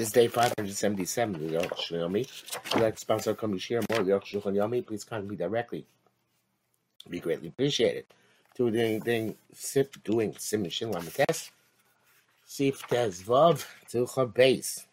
This is day 577 of the Yoch Shlomi. If you'd like to sponsor Come Share more of the Yomi, please contact me directly. It'd be greatly appreciated. Doing, doing, sip, doing Sim Shin Lamates. Sif Vav to her base.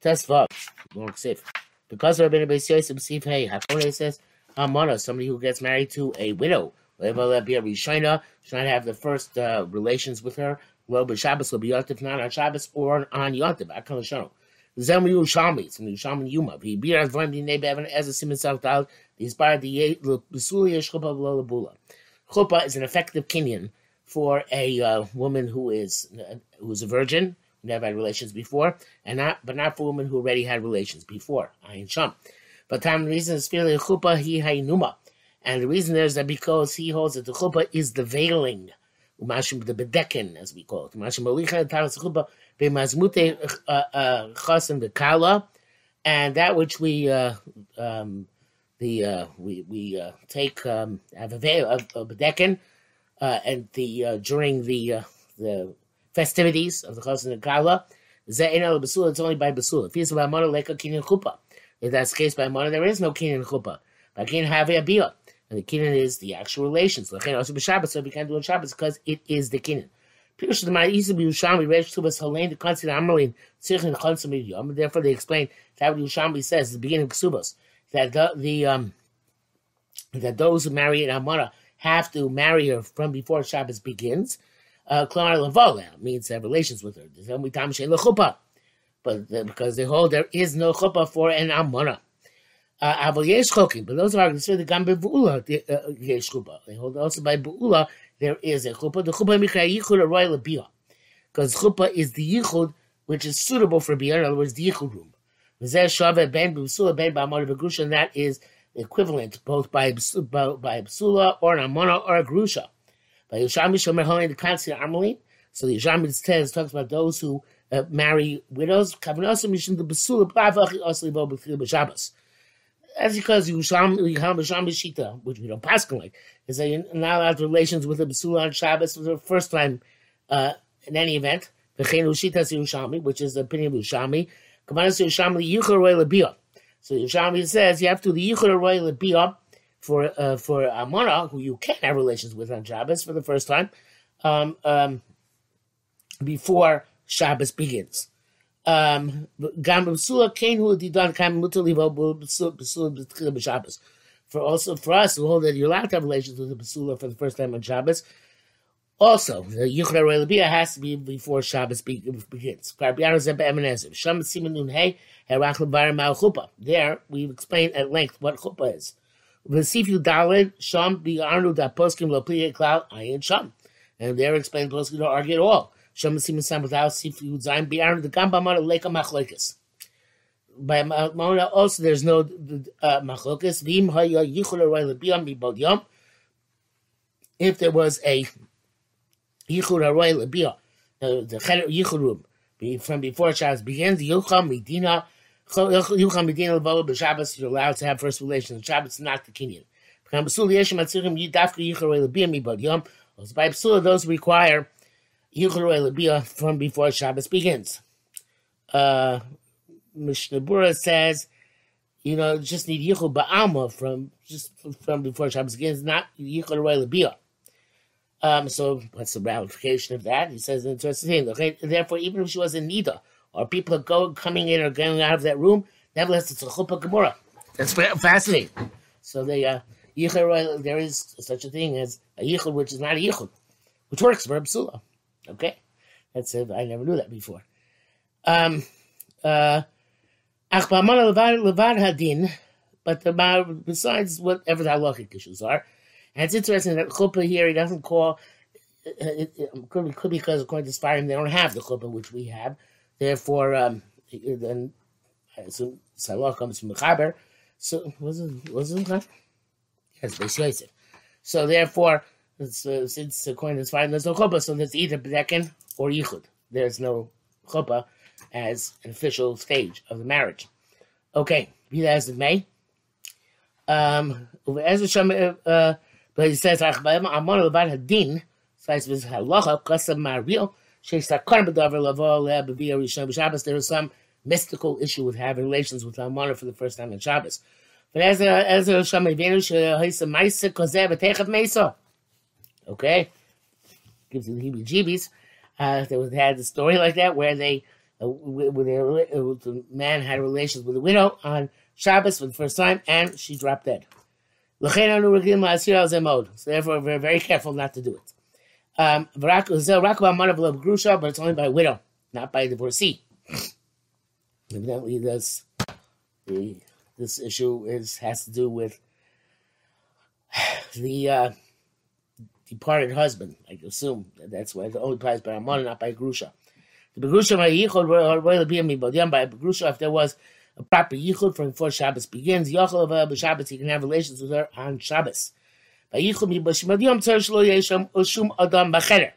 Tez Vav. Long Sif. Because Rabbi Beis Yosef Sif Hey, Hakone says, Amana, somebody who gets married to a widow. Will be a Rishina, should not have the first uh, relations with her well, but Shabbos will be Yontif, not on Shabbos or on Yontif. Akal Shalom. Zem Yerushalmi, from Yerushalmi Yuma. He beer as Voim Di Nebe as a Simon South Dal, the inspired the Besulia Chuppah Lola Chuppah is an effective kinyan for a uh, woman who is uh, who is a virgin, never had relations before, and not but not for a woman who already had relations before. Ayin Sham. But time the reason is fairly chuppah he hainuma. And the reason is that because he holds that the chuppah is the veiling the bedekin, as we call it. Chasim bekala, and that which we uh, um, the uh, we we uh, take um, have a veil of, bedekin, uh, and the uh, during the uh, the festivities of the chasim bekala. It's only by basula. If it's about money like a kinyan chuppah, if that's the case by money, there is no kinyan chuppah. But can't have a biyah. And the kinyan is the actual relations. Also b'Shabbat, so we can't do it Shabbos because it is the kinyan. Therefore, they explain that what says at the beginning of Ksubos that the, the um that those who marry an Amara have to marry her from before Shabbos begins. Uh, Klamar Lavola means to have relations with her. But because they hold there is no chuppah for an Amara. Uh, Aval yesh chokim, but those are considered gam bevulah uh, yesh chuppah. They hold also by beula there is a chuppah. The chuppah mikra yichud aroy lebiyah, because chuppah is the yichud which is suitable for biyah. In other words, the yichud room. V'zeh shaveh ben b'usula ben b'amar b'grusha, and that is equivalent both by by b'sula or an amona or a grusha. By Yishami shomer holy the constant armalin. So the Yishami says talks about those who uh, marry widows. Kavanasa mishum the b'sula b'avachi osli bo b'chil b'shabbos. That's because you Yusham Shita, which we don't pass like, is that you're not allowed relations with a Basula on Shabbos for the first time uh, in any event. Ushita which is the opinion of Yushami. Kamanas Yushami Yuchar Labia. So Yushami says you have to the Yuchar Labia for uh, for Amana, who you can have relations with on Shabbos for the first time, um, um, before Shabbos begins. Um, for also for us who hold that you're allowed to have relations with the basula for the first time on Shabbos. Also, the Yuchra Relabia has to be before Shabbos begins. There, we've explained at length what chuppah is. And there explained poskim don't argue at all. Sam without Sifu the Gamba Mona Leka. By Mona also there's no uh. Vim Haya Yichul Bibod Yom. If there was a Yichul Roy Lebia, the Cheder Yichul room from before Shabbos begins, the Yucham Medina. Yucham Medina Levola B'Shabbos, you're allowed to have first relations. Shabbos not the Kenyan. Those require Yichur from before Shabbos begins. Uh, Mishnah Berura says, you know, just need Yichur Ba'alma from just from before Shabbos begins, not Yichur Lebiyah. Um, so what's the ramification of that? He says an interesting thing. Okay, therefore, even if she was in Nida, or people are going coming in or going out of that room, nevertheless it's a chuppah gemara. That's fascinating. So they uh, yichud, there is such a thing as a yichud which is not a yichud, which works for Absula. Okay, that's it. I never knew that before. Um, uh, hadin, but the, besides whatever the halachic issues are, and it's interesting that chuppah here he doesn't call. It, it, it could, be, could be because according to Sfardim they don't have the chuppah which we have. Therefore, um, then I assume Salah comes from Mechaber. So was it was it Mechaber? Yes, Yosef. So therefore, uh, since coin is fine, there's no chuppah, so there's either bedekin or yichud. There's no chuppah as an official stage of the marriage. Okay, be that as it may. Um, as uh, but he says, "Amon levad hadin." Says halacha kasam maril. There is some mystical issue with having relations with Almana for the first time in Shabbos. But as a as a Shamavenu Shahisa Maisa Kozev Techav Mesa. Okay? Gives you the heebie jeebies. Uh, they had a story like that where they uh, where they, uh, the man had relations with a widow on Shabbos for the first time and she dropped dead. So therefore we're very careful not to do it. Um, but it's only by widow, not by divorcee. Evidently, this the this issue is has to do with the uh, departed husband. I assume that's why the only applies by Amon, not by Grusha. The Grusha by Yichud by Grusha if there was a proper Yichud from before Shabbos begins, Yachol of Shabbos he can have relations with her on Shabbos. By Yichud mi Bashmadiyam Tzar Shlo Yesham Ushum Adam Bacheder.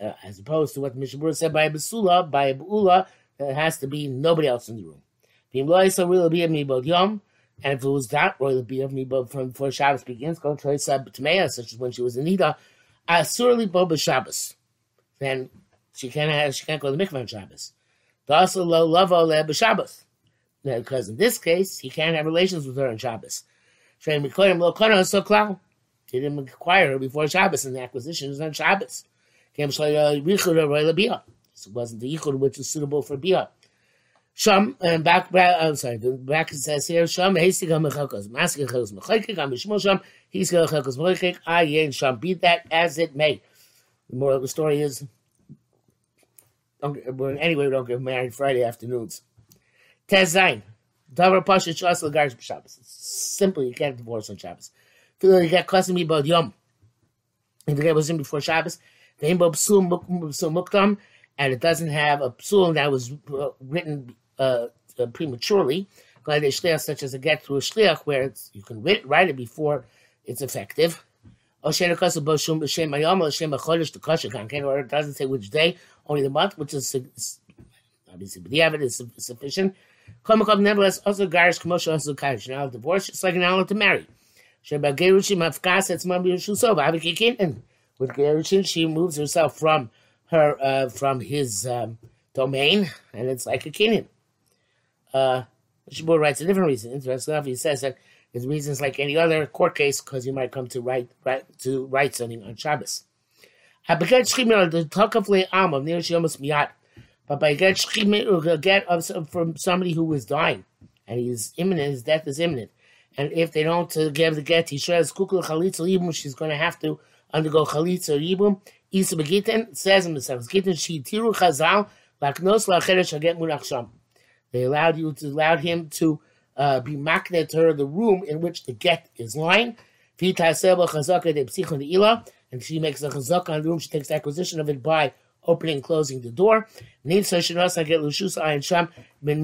Uh, as opposed to what Mishabur said by Basula, by Bula, there has to be nobody else in the room. And if it was that royal me but from before Shabbos begins, go to Tmeya, such as when she was in Nida, Asurli Boba Shabbos. Then she can't have, she can't go to the mikvah on Shabbos. Also lo lavo le b'Shabbos. Because in this case, he can't have relations with her on Shabbos. He didn't acquire her before Shabbos, and the acquisition is on Shabbos. So it wasn't the yichud which was suitable for bia. Sham and back I'm sorry, the back says here Sham Hasig Mechakos, Maskir Chakos Mechakik, I'm Shmo Sham, he's Chakos Mechakik, Ayin Sham, be that as it may. The moral of the story is don't, anyway, we don't get married Friday afternoons. Tezain. Davar Pasha Shas Lagarish Shabbos. Simple, you can't divorce on Shabbos. Feel like you got custom about Yom. If the guy was in before Shabbos, the Imbo Psul Muktam, and it doesn't have a psul that was uh, written uh, uh, prematurely, such as a get through a shliach, where you can write it before it's effective. Or it doesn't say which day, only the month, which is obviously but the evidence is sufficient. Nevertheless, also garish commercial also karish. Now divorce, it's like an outlet to marry. With Gerushin, she moves herself from her uh, from his um, domain, and it's like a kinyan. Uh, Shabur writes a different reason. Interesting he says that his reason is like any other court case because you might come to write, write to write something on Shabbos. But by get get from somebody who is dying, and he's imminent, his death is imminent. And if they don't uh, give the get, he says kukul chalitza yibum. She's going to have to undergo chalitza yibum. Isa Begitten says in the Gittin, She Tiru Chazal, Laknos Lacheresh Haget Munachsham. They allowed you to allowed him to uh, be maknet to her the room in which the get is lying. And she makes a chazak on the room. She takes acquisition of it by opening and closing the door. In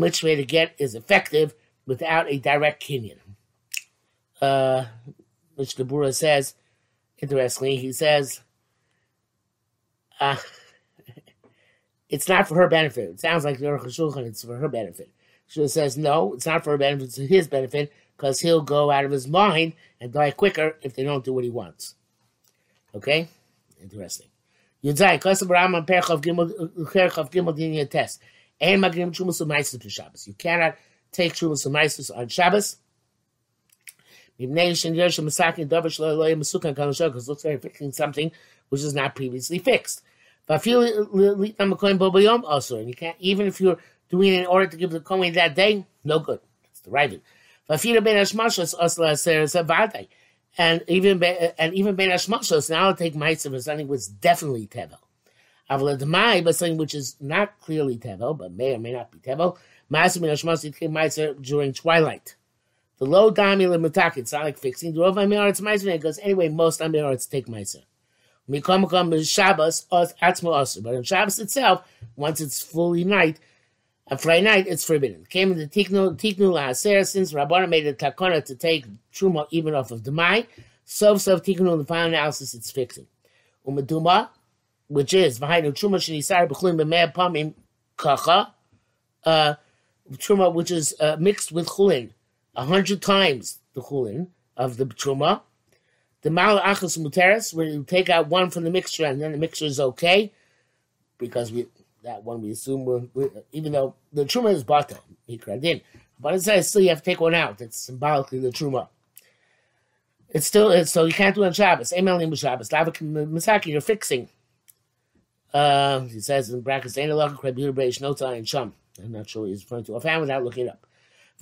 which way to get is effective without a direct kinyan. Uh, which the Bura says, interestingly, he says uh, it's not for her benefit. It sounds like it's for her benefit. She says, no, it's not for her benefit, it's for his benefit, because he'll go out of his mind and die quicker if they don't do what he wants. Okay? Interesting. Yudzai, Perchav Gimel, Perchav Gimel Dinya Test. And Magrim Chumas Umaisis for Shabbos. You cannot take Chumas Umaisis on Shabbos. Because it looks like fixing something which is not previously fixed. And you can't even if you're doing it in order to give the kohen that day, no good. That's the right. Uh, and even and even ben hashmashos now I'll take ma'aser for something which is definitely tevel. Avladamai, but something which is not clearly tevel, but may or may not be tevel. Ma'aser ben hashmashos take ma'aser during twilight. The low dami lemutak, it's not like fixing. The rov amiaretz ma'aser because anyway most amiaretz take ma'aser. Shabbos. But on Shabbos itself, once it's fully night, a Friday night, it's forbidden. Came in the Tiknu Tiknu Lahaser since Rabbana made a takona to take truma even off of the Mai. So so Tiknu in the final analysis, it's fixing. Umaduma, which is behind the truma shenisar b'chulim b'mei pamim kacha, uh, truma which is uh, mixed with chulin a hundred times the chulin of the truma the mal achas muteris, where you take out one from the mixture and then the mixture is okay, because we that one we assume, will will- even though the truma is bata, mikradin, but it says still you have to take one out. It's symbolically the truma. It's still it's, so you can't do it on Shabbos. Amen. Shabbos. Misaki, you're fixing. Uh, he says in brackets, "Ain't a lock of Nota and Sham." I'm not sure he's referring to offhand without looking it up.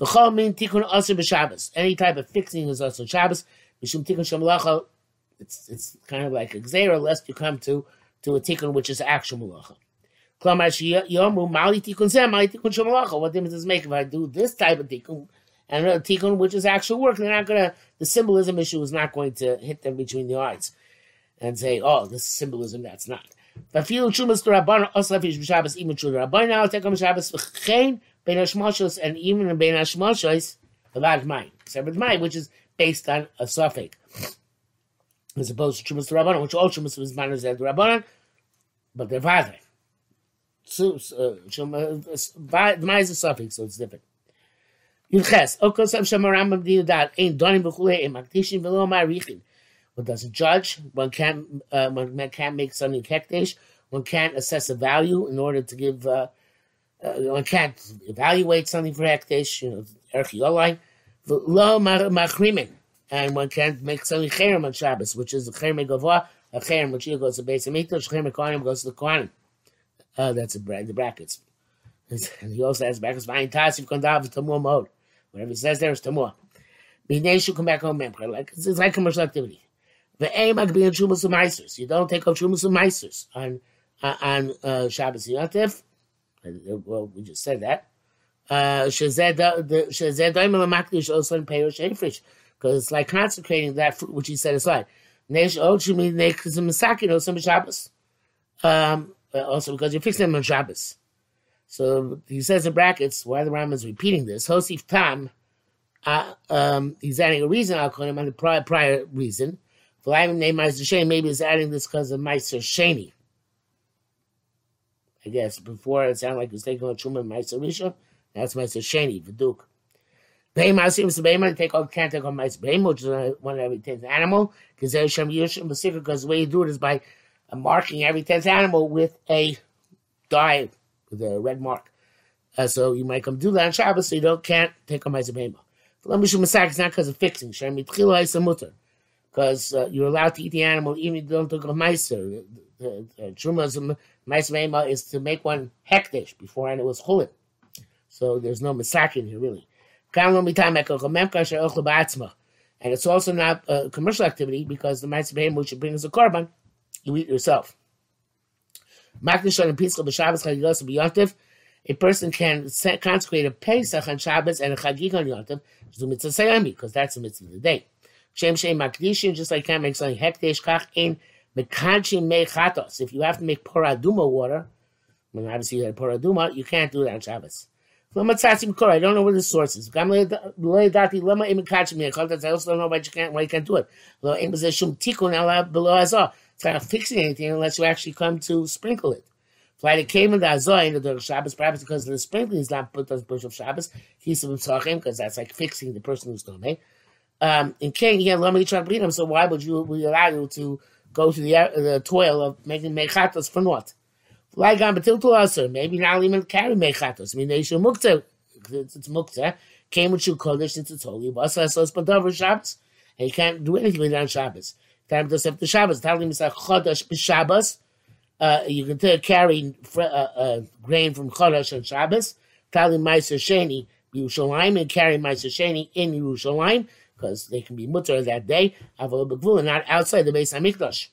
V'chol min tikkun aser b'Shabbos. Any type of fixing is also Shabbos. Mishum tikkun shamalacha. It's it's kind of like a gzera, lest you come to to a tikkun which is actual malacha. Klamar yomu mali tikkun zeh mali tikkun shamalacha. What difference does it make if I do this type of tikkun and another tikkun which is actual work? They're not gonna. The symbolism issue is not going to hit them between the eyes and say, "Oh, this is symbolism." That's not. Feel chumas to rabban also fish b'Shabbos even true rabban take on Shabbos v'chein bein hashmashos and even bein hashmashos about mine except mine which is based on a suffix as opposed to chumas to rabban which all chumas is manners at rabban but they're vadre. So uh, the mine is a suffix so it's different. Yudches, okos am shem Rambam diudat ein donim b'chulei ein makdishim v'lo ma'arichin. One doesn't judge. One can't. Uh, one can't make something hekdesh. One can't assess a value in order to give. Uh, uh, one can't evaluate something for hekdesh. You know, erchiolai. Lo machrimin, and one can't make something cherem on Shabbos, which is a cherem gavoa, a cherem which goes to base mikdash, cherem kohanim goes to the kohanim. Uh, that's a the brackets. And he also has brackets. Vayin tasif kondav tamur mode. Whatever he says there is tamur. B'nei should come back home member. Like it's, like commercial activity. The aim being Shumas and Meisers. You don't take up Shumas and Meisers on uh, on uh, Shabbos Yontif. Well, we just said that. Because it's like consecrating that fruit which he set aside. Um, uh, also because you're fixing them on Shabbos. So he says in brackets, why the Rambam is repeating this, Hosif Tam, uh, um, he's adding a reason, I'll call him on the prior, prior reason. I maybe he's adding this because of Meister Sheni. I guess before it sounded like he was taking on Truma and Meister Risha. That's Sheni, the Duke. Behema seems to Behema take on can't take on Meister Behema, which is one of every tenth animal. Because there's Shem Yushim Basika, because the way you do it is by uh, marking every tenth animal with a dye, with a red mark. Uh, so you might come do that on Shabbos, so you don't can't take on Meister Behema. Lamishum Masak is not because of fixing. Is a mutter because uh, you're allowed to eat the animal even if you don't take a meiser. Truma's meiser is to make one hektish before and it was chulin. So there's no masakin here really. And it's also not a commercial activity because the meiser which you bring as a korban, you eat yourself. A person can consecrate a Pesach on Shabbos and a Chagig on Yontif, because that's the mitzvah of the day. Shem Shem Makdishim, just like can't make something hekdesh kach in mekanchim mechatos. If you have to make poraduma water, when obviously you had poraduma, you can't do it on Shabbos. I don't know where the source is. I also don't know why you can't why you can't do it. It's not fixing anything unless you actually come to sprinkle it. Fly the came in the Azor in the Shabbos, perhaps because the sprinkling is not put on the bush of Shabbos. He's because that's like fixing the person who's going make. Um, in Cain, he had Lama Yitzhak so why would you we allow you to go to the the toil of making mechatos for what? Like on Batil also, maybe not even carry mechatos. I mean, they should mukta. It's, it's mukta. Came with you kodesh since it's holy. So it's Pandover Shabbos. And you can't do anything with it on Shabbos. Time to set the Shabbos. Tell him it's a chodesh b'Shabbos. Uh, you can t- carry uh, uh, grain from chodesh on Shabbos. Tell him Meiser Sheni Yerushalayim and carry Meiser Sheni in Yerushalayim because they can be mutter that day, avol begvul, and not outside the Beis Hamikdash.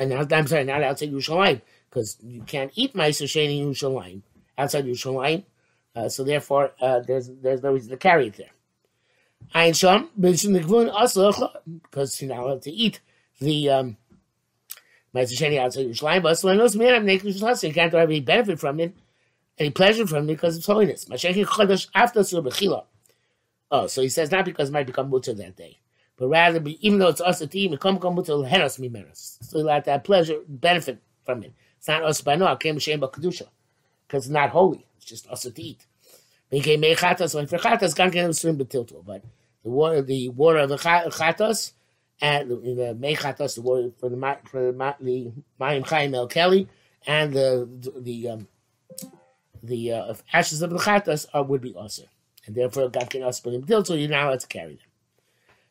And I'm sorry, not outside Yerushalayim, because you can't eat Meiser Sheni Yerushalayim, outside Yerushalayim. Uh, so therefore, uh, there's there's no reason to carry it there. Ein Sham, because you're not allowed to eat the um, Meiser Sheni outside Yerushalayim, but so knows man, I'm naked you can't any benefit from it, any pleasure from it because it's holiness. Mashiach Chodesh after Sur Bechila. Oh, so he says not because it might become mutter that day, but rather even though it's us at the become become mutter heros mimeros. So you like to have pleasure, benefit from it. It's not us by no, came shem kedusha, because it's not holy. It's just us to eat. But the water, the water of the chatas and the, mechatas, the water for the for the the mayim chaim el kelly and the the um, the uh, ashes of the chatas are would be also, and therefore got to us but so you're not allowed to carry them.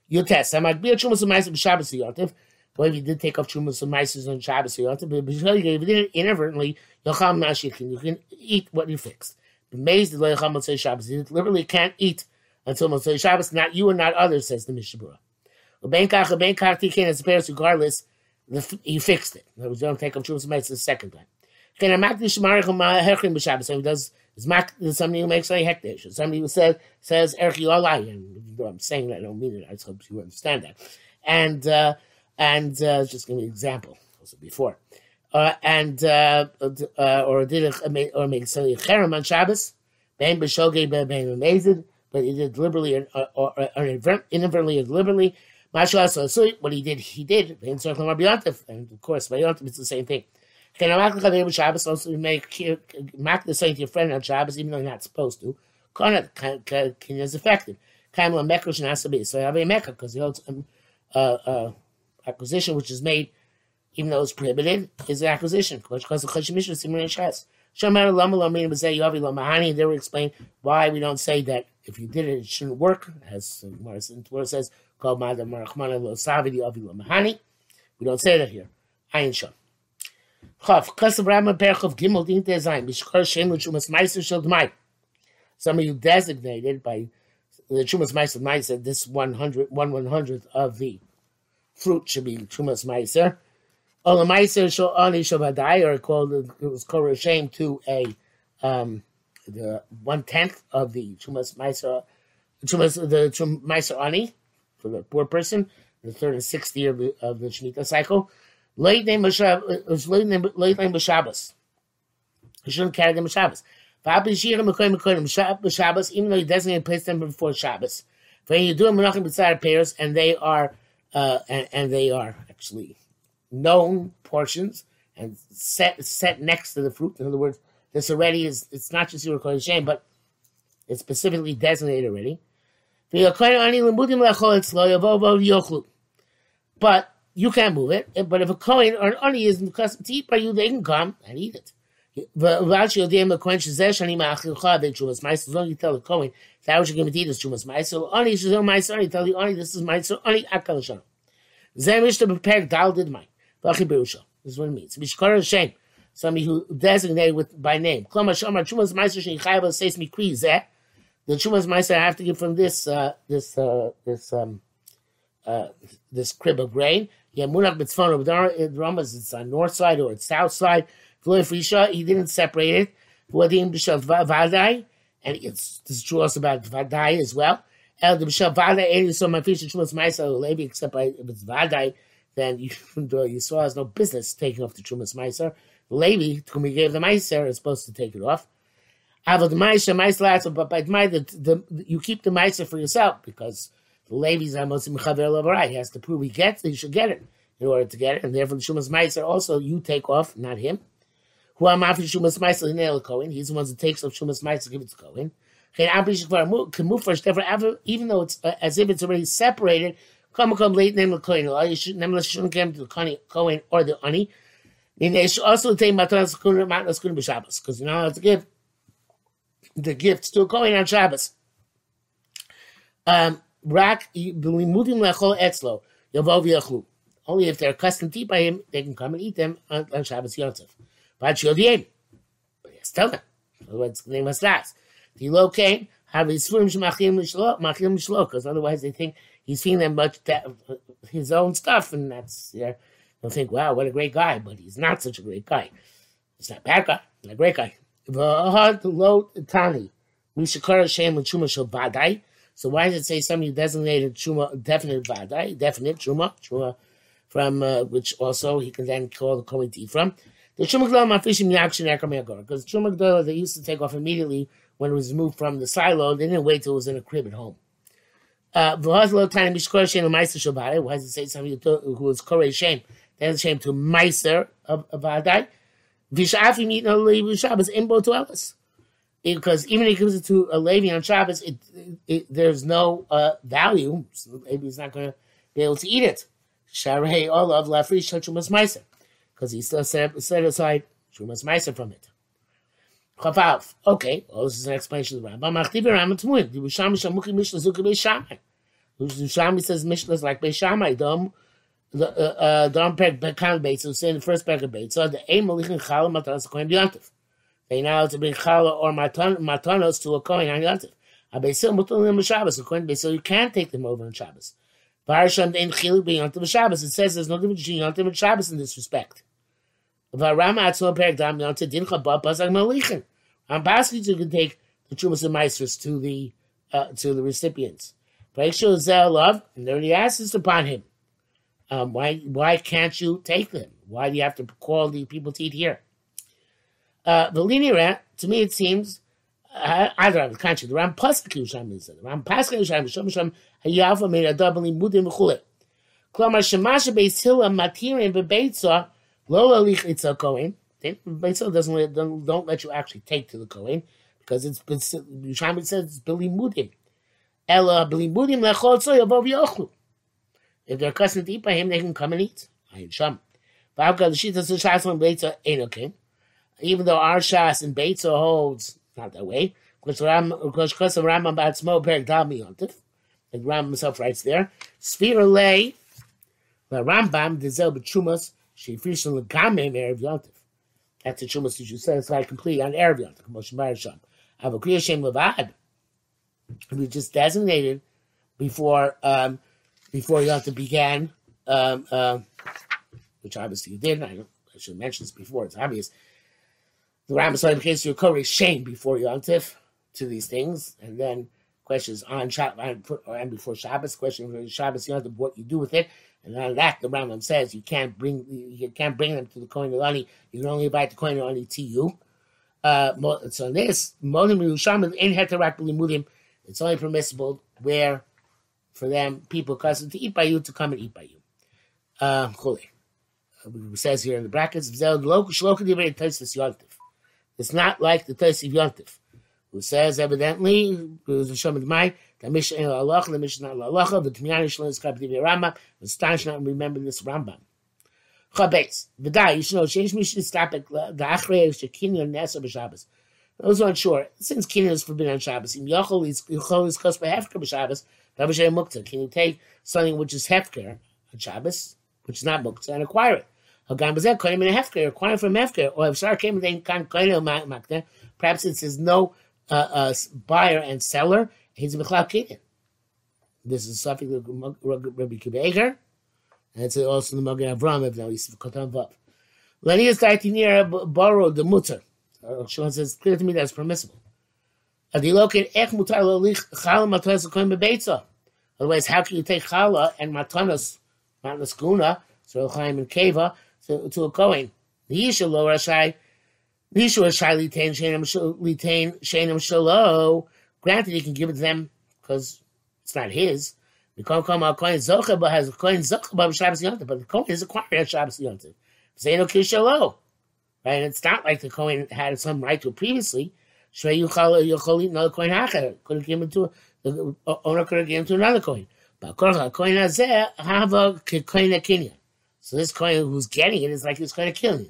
You test. I'm like, be a chumas of ma'aser b'Shabbos if you did take off chumas of ma'aser on Shabbos because you did it inadvertently, yocham nashikin, you can eat what you fixed. The maze the yocham motzei Shabbos. You literally can't eat until motzei Shabbos. Not you and not others, says the Mishnah Ben kach, ben kach tikin as appears regardless. The, you fixed it. In other words, you don't take off chumas of ma'aser the second time. Can a makdish marachim hechrim b'Shabbos? So he does is mak somebody who makes a hekdesh. Somebody who says says erchi. And I'm saying that I don't mean it. I just hope you understand that. And uh, and uh, just give me an example. Also before. Uh, and uh, uh, or did it, or make a cherem on Shabbos, ben b'shogei ben amazed, but he did deliberately or, or, or inadvertently or deliberately. Mashallah, so what he did, he did. And of course, by it's the same thing. Can I make the Shabbos also make mark the same to your friend on Shabbos, even though you're not supposed to? Kana is effective. Kamla Mecca should not be. So I have a Mecca because the holds um, uh, uh, acquisition which is made, even though it's prohibited, is an acquisition. The they will explain why we don't say that if you did it, it shouldn't work, as where it says. We don't say that here. Ayin Dmai. Some of you designated by the Chumas Meiser Meiser, this 100, one one hundredth of the fruit should be Chumas Meiser. Ola Meiser Shel Ani Shabadai, or called, it was called shame to a, um, the one tenth of the Chumas Meiser, Chumas, the Meiser Ani, for the poor person, the third and sixth year of the, of the Shemitah cycle. Late name b'Shabbos. You shouldn't carry them. Shabbos, even though you designate place them before Shabbos. When you do them menachem b'tzad pairs, and they are uh, and, and, they are actually known portions and set set next to the fruit. In other words, this already is it's not just your shame, but it's specifically designated already. But you can't move it. But if a coin or an ani is accustomed to eat by you, they can come and eat it. As long as you tell the Kohen, that what you're going to eat is Chumas Ma'aser. Ani should tell Ma'aser, ani tell the Ani, this is Ma'aser, Ani Akal Hashanah. Zeh Mishnah prepared Dal did mine. Vachi Berusha. This is what it means. Mishkar Hashem. Somebody who designated with by name. Klama Shamar Chumas Ma'aser Shin Chayva says Mikri Zeh. The Chumas Ma'aser I have to give from this, uh, this, uh, this, um, uh, this crib of grain. Yeah, Munach Mitzvah the Ramas, it's on north side or it's south side. Frisha, he didn't separate it. Vadim B'Shav Vadai, and it's this is true also about Vadai as well. El B'Shav Vadai, and so my fish Shmuel's Maisa Levi, except by, if it's Vadai, then you, saw has no business taking off the Trumas Meiser. Levi, whom he gave the Meiser, is supposed to take it off. Avad Meiser, Meiser, but by the, the, you keep the Meiser for yourself because the Levi's Amosim Chaver Lavarai. He has to prove he gets he should get it in order to get it. And therefore, the Shumas Meiser also, you take off, not him. Who am Afi Shumas Meiser Hinel Cohen. He's the one that takes off Shumas Meiser, give it to Cohen. Even though it's uh, as if it's already separated, come come late name the Cohen. You shouldn't come to the Cohen or the Ani. And they should also take Matanas Kuna Matanas Kuna B'Shabbos, because you're not allowed to give the gifts to a Cohen on Shabbos. Um, Rak lechol etzlo yavov yachlu. Only if they're accustomed to eat by him, they can come and eat them on, on Shabbos Yontif. Tell them. Otherwise, they must. The came, have his swims machim because otherwise they think he's feeding them much his own stuff, and that's yeah. They'll think, wow, what a great guy, but he's not such a great guy. He's not a bad guy, not a great guy. So why does it say somebody designated truma, definite vadai, definite truma, truma from uh, which also he can then call the kohen from? The truma gdol mafishim yakshin ekam because truma gdol they used to take off immediately when it was moved from the silo. They didn't wait till it was in a crib at home. Uh, why does it say somebody who was korei shame? That's shame to meiser of, vadai. Vishafim eat Levi Shabbos in both Ellis because even if it it to a Levi on Shabbos, it, it, there's no uh, value. So maybe he's not going to be able to eat it. Sharei olav lafri shachumas meiser, because he still set, set aside Trumas Meiser from it. Chavav. Okay, well, this is an explanation of the Rambam. Machtiv Rambam Tmuim. The Risham Shamuchi Mishnah Zuka Beis Shammai. The Risham says Mishnah is like Beis Shammai. Dom, the uh, uh, Dom Pek Bekan Beis. So say the first Pek of Beis. So the Ein Malichin Chala Matanas Kohen B'Yantiv. They now to bring Chala or Matanos to a Kohen on Yantiv. A Beisil to Beisil, you can't take them over on Shabbos. Parasham Ein Chiluk B'Yantiv Shabbos. It says there's no difference between Yantiv and Shabbos in this respect. I'm asking you can take the Trumas and Meisters to the uh, to the recipients. Love, and there he asks upon him. Um, why why can't you take them? Why do you have to call the people to eat here? Uh, the linear to me it seems uh, I don't have the. The Ram Pasuk Yerushalmi is the Ram Pasuk Yerushalmi Shom Shom Hayafa a double limudim v'chule. Klamar Shemasha Beis Hillel Matirin Bebeitza Lo Alich Itzal Kohen. Beitza doesn't don't, don't let you actually take to the Kohen because it's Yerushalmi says it's bilimudim. Ella bilimudim lechol tzoy above yochlu. If they're accustomed to eat by him, they can come and eat. Ayin Sham. Vavka the Shita Shas and Beitza ain't okay. Even though our Shas and Beitza holds not that way. Because Ram, because because Rambam Batzmo Perek Dami Yontif, and Rambam himself writes there, Sfira lay, the Rambam Dizel B'Chumas Shefrishon Legame Erev Yontif. That's the Chumas you satisfy completely on Erev Yontif. Moshe Marisham. Avokriya Shem Levad. We just designated before um, before Yontif began, um, uh, which obviously you did. I, I should have mentioned this before. It's obvious the Rambam said in case you Korei shame before Yontif to these things, and then questions on Shabbat and before Shabbos, question for Shabbos Yontif, what you do with it, and on that the Rambam says you can't bring you can't bring them to the Kohen Elani, you can only invite the Kohen Elani to you. Uh, so this Modim Yerushalmi in Heterak B'Limudim, it's only permissible where for them people accustomed to eat by you to come and eat by you. Uh, it says here in the brackets, it's not like the Tosif Yontif, who says evidently, a Mai, the Mishnah in Allah, the Mishnah in Allah, the Tmiyani Shalom is Kapiti Rambam, the Stanish not remember this Rambam. Chabez, V'dai, you should know, Sheish Mishnah stop at the Achrei Shekinyan Nesa B'Shabbos. Those aren't sure. Since Kinyan is forbidden on Shabbos, Im Yochel is Yochel is Kos Hefker B'Shabbos, Rabbi Mukta. Can you take something which is Hefker on Shabbos, which is not Mukta, and acquire it? Hagan Bazet, Koinim and Hefker, acquire from Hefker, or if Sar came and then Kan Koinim Makna, perhaps it says no uh, uh, buyer and seller. He's a Bechlal Kedin. This is something that Rabbi Akiva Eiger, and it's also the Magen Avram now. He's Kotan Vav. Lenius Daitinir uh, borrowed the mutter. Uh, Shimon says clear to me that's permissible. Adilokin ech mutar lolich chala matanas kohen bebeitza. Otherwise, how can you take chala and matanas, matanas guna, so Chaim and Keva, to, to a Kohen. Nisha lo rashai, Nisha rashai litain litain shenim shalo. Granted, he can give it to them because it's not his. But a the Kohen is acquired at Shabbos yontif. Say no kishalo, right? And it's not like the Kohen had some right to previously. Shrei yuchal yuchol another Kohen hacher could have given to the owner could have given to another Kohen. But Kohen hazeh have a Kohen kinyan. So this coin who's getting it is like he's going to.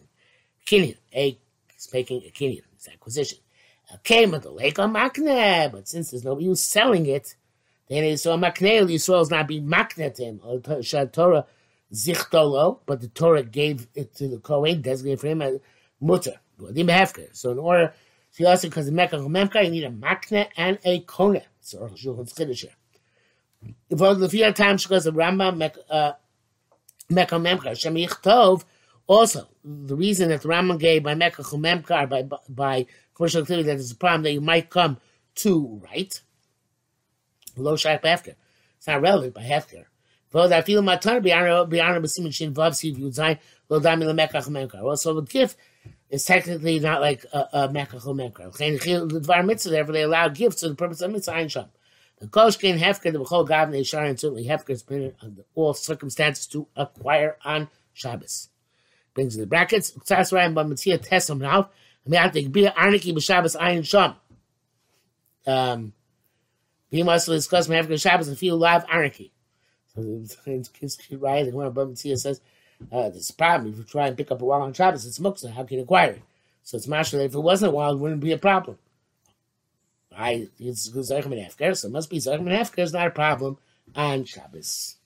Kinyan. A he's making a Kinyan. It's acquisition. Okay, but the lake on Makne, but since there's nobody who's selling it, then it's so Makne, Yisrael is not being Makne to him. Torah Zichtolo, but the Torah gave it to the Kohen, designated for him as Mutter. So in order, see also because the Mecca Memka, you need a Makne and a Kone. So Shulchan's Kiddush here. If all the few times because the Rambam, uh, Mekah Memkar. Shem Yichtov, also, the reason that the Rambam gave by Mekah Memkar, by, by commercial activity, that is a problem that you might come to right, low sharp after. It's not relevant by feel my turn beyond beyond besimin shin vav si you zayin lo dami le mekach memkar. so the gift is technically not like a, mekach memkar. The dvar mitzvah therefore they allow gifts for the purpose of mitzvah ein sham. The Koshkin Hefker, the Bechol Gav Neishar, and certainly Hefker is permitted under all circumstances to acquire on Shabbos. Brings in the brackets, Tesam to be Arniki B'Shabbos Ayin Sham. Um, we must discuss Hefker Shabbos and feel live Arniki. So, right, the one Bamitzia says, uh, this problem, if you try and pick up a wall on Shabbos, it's Muksa, how can you acquire it? So it's mashal. If it wasn't wild, it wouldn't be a problem. I it's Zaychim and Hefker, so it must be Zaychim and Hefker is not a problem on Shabbos.